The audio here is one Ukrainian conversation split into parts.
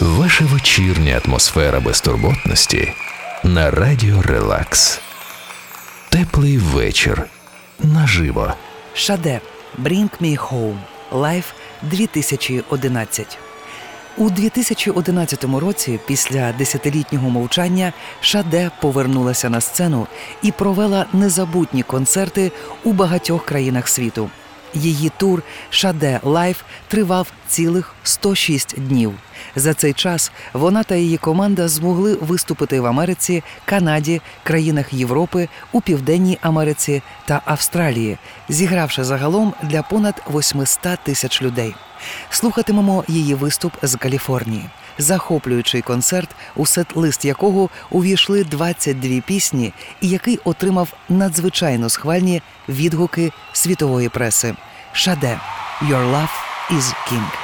Ваша вечірня атмосфера безтурботності на радіо Релакс. Теплий вечір. Наживо. Шаде Bring Me Home. Live 2011. У 2011 році, після десятилітнього мовчання, Шаде повернулася на сцену і провела незабутні концерти у багатьох країнах світу. Її тур Шаде Live тривав цілих 106 днів. За цей час вона та її команда змогли виступити в Америці, Канаді, країнах Європи, у Південній Америці та Австралії, зігравши загалом для понад 800 тисяч людей. Слухатимемо її виступ з Каліфорнії захоплюючий концерт, у сет-лист якого увійшли 22 пісні, і який отримав надзвичайно схвальні відгуки світової преси. Шаде «Your love is king».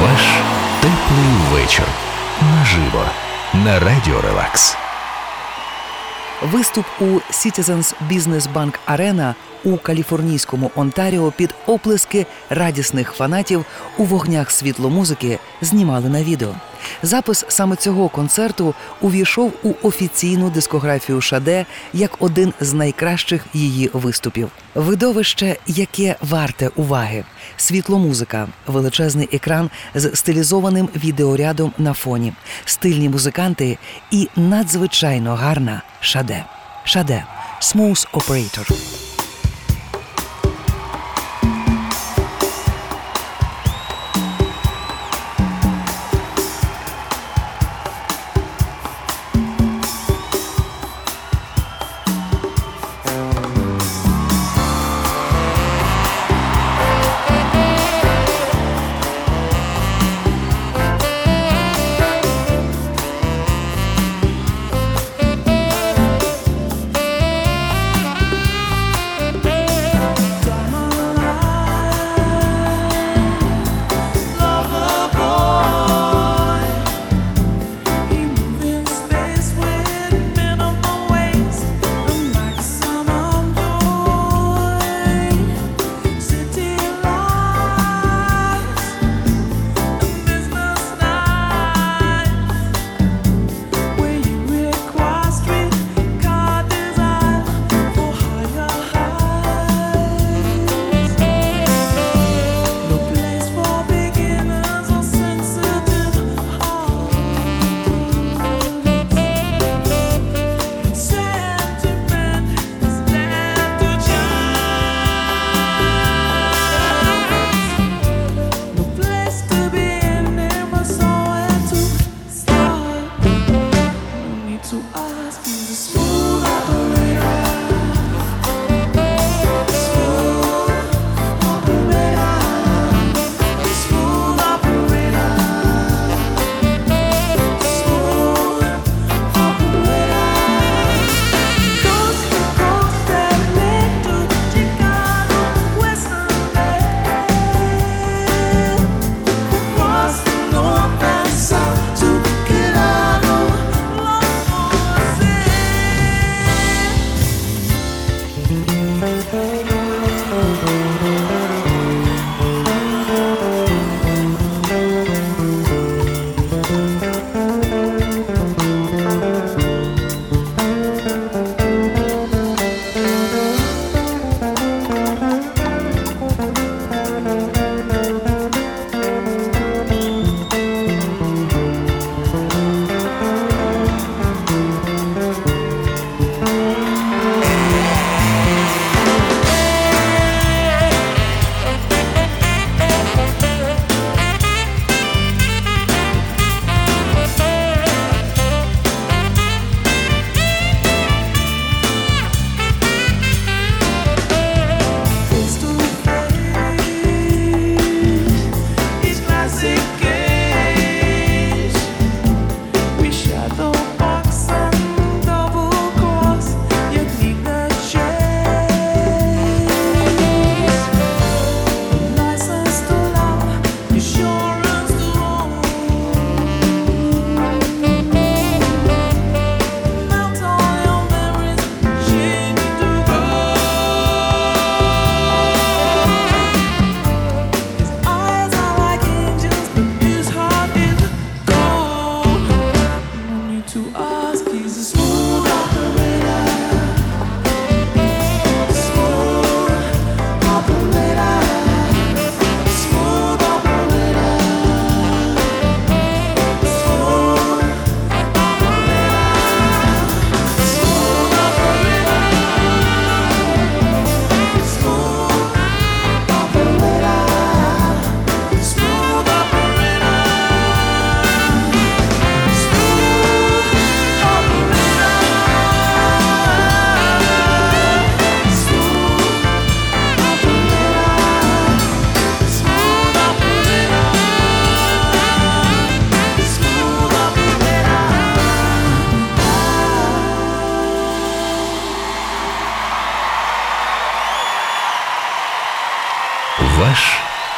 Ваш теплий вечір наживо на радіо Релакс. Виступ у Citizens Business Bank Arena у каліфорнійському Онтаріо під оплески радісних фанатів у вогнях світломузики знімали на відео. Запис саме цього концерту увійшов у офіційну дискографію Шаде як один з найкращих її виступів. Видовище, яке варте уваги. Світломузика, величезний екран з стилізованим відеорядом на фоні, стильні музиканти і надзвичайно гарна Шаде. Шаде Smooth Operator.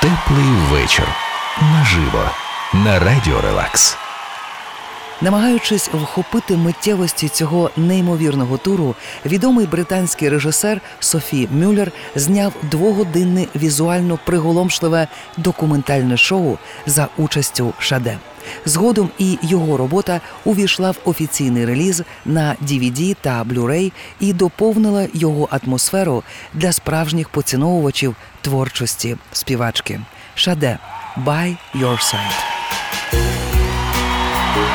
Теплий вечір. Наживо. На радіо Релакс. Намагаючись вхопити миттєвості цього неймовірного туру, відомий британський режисер Софі Мюллер зняв двогодинне візуально приголомшливе документальне шоу за участю Шаде. Згодом і його робота увійшла в офіційний реліз на DVD та Blu-ray і доповнила його атмосферу для справжніх поціновувачів творчості співачки. Шаде «By Your Side».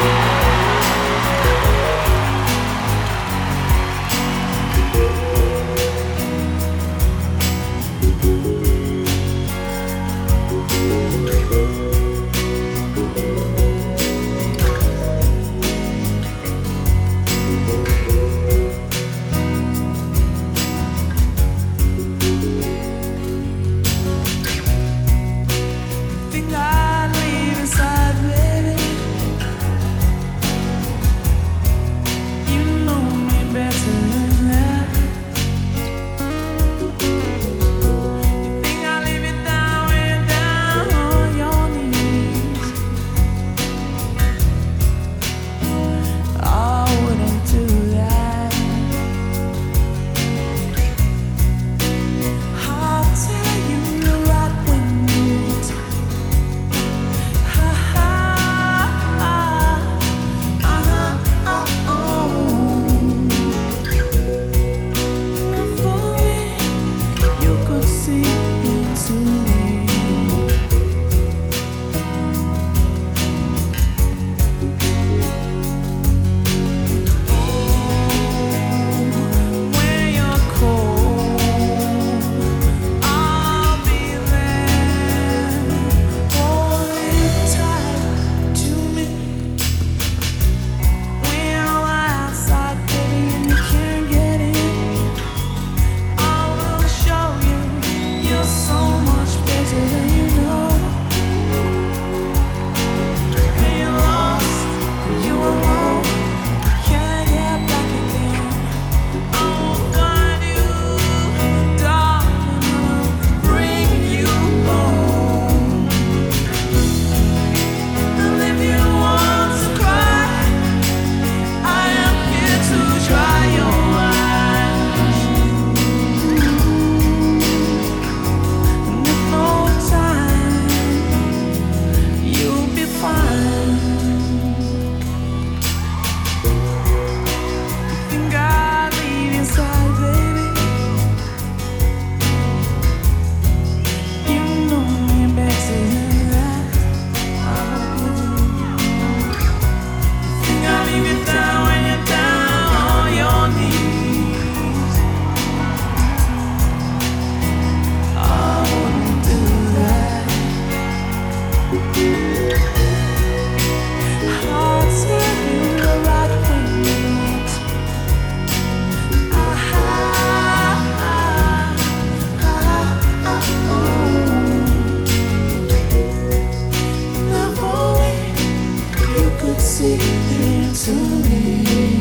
Música could see the answer.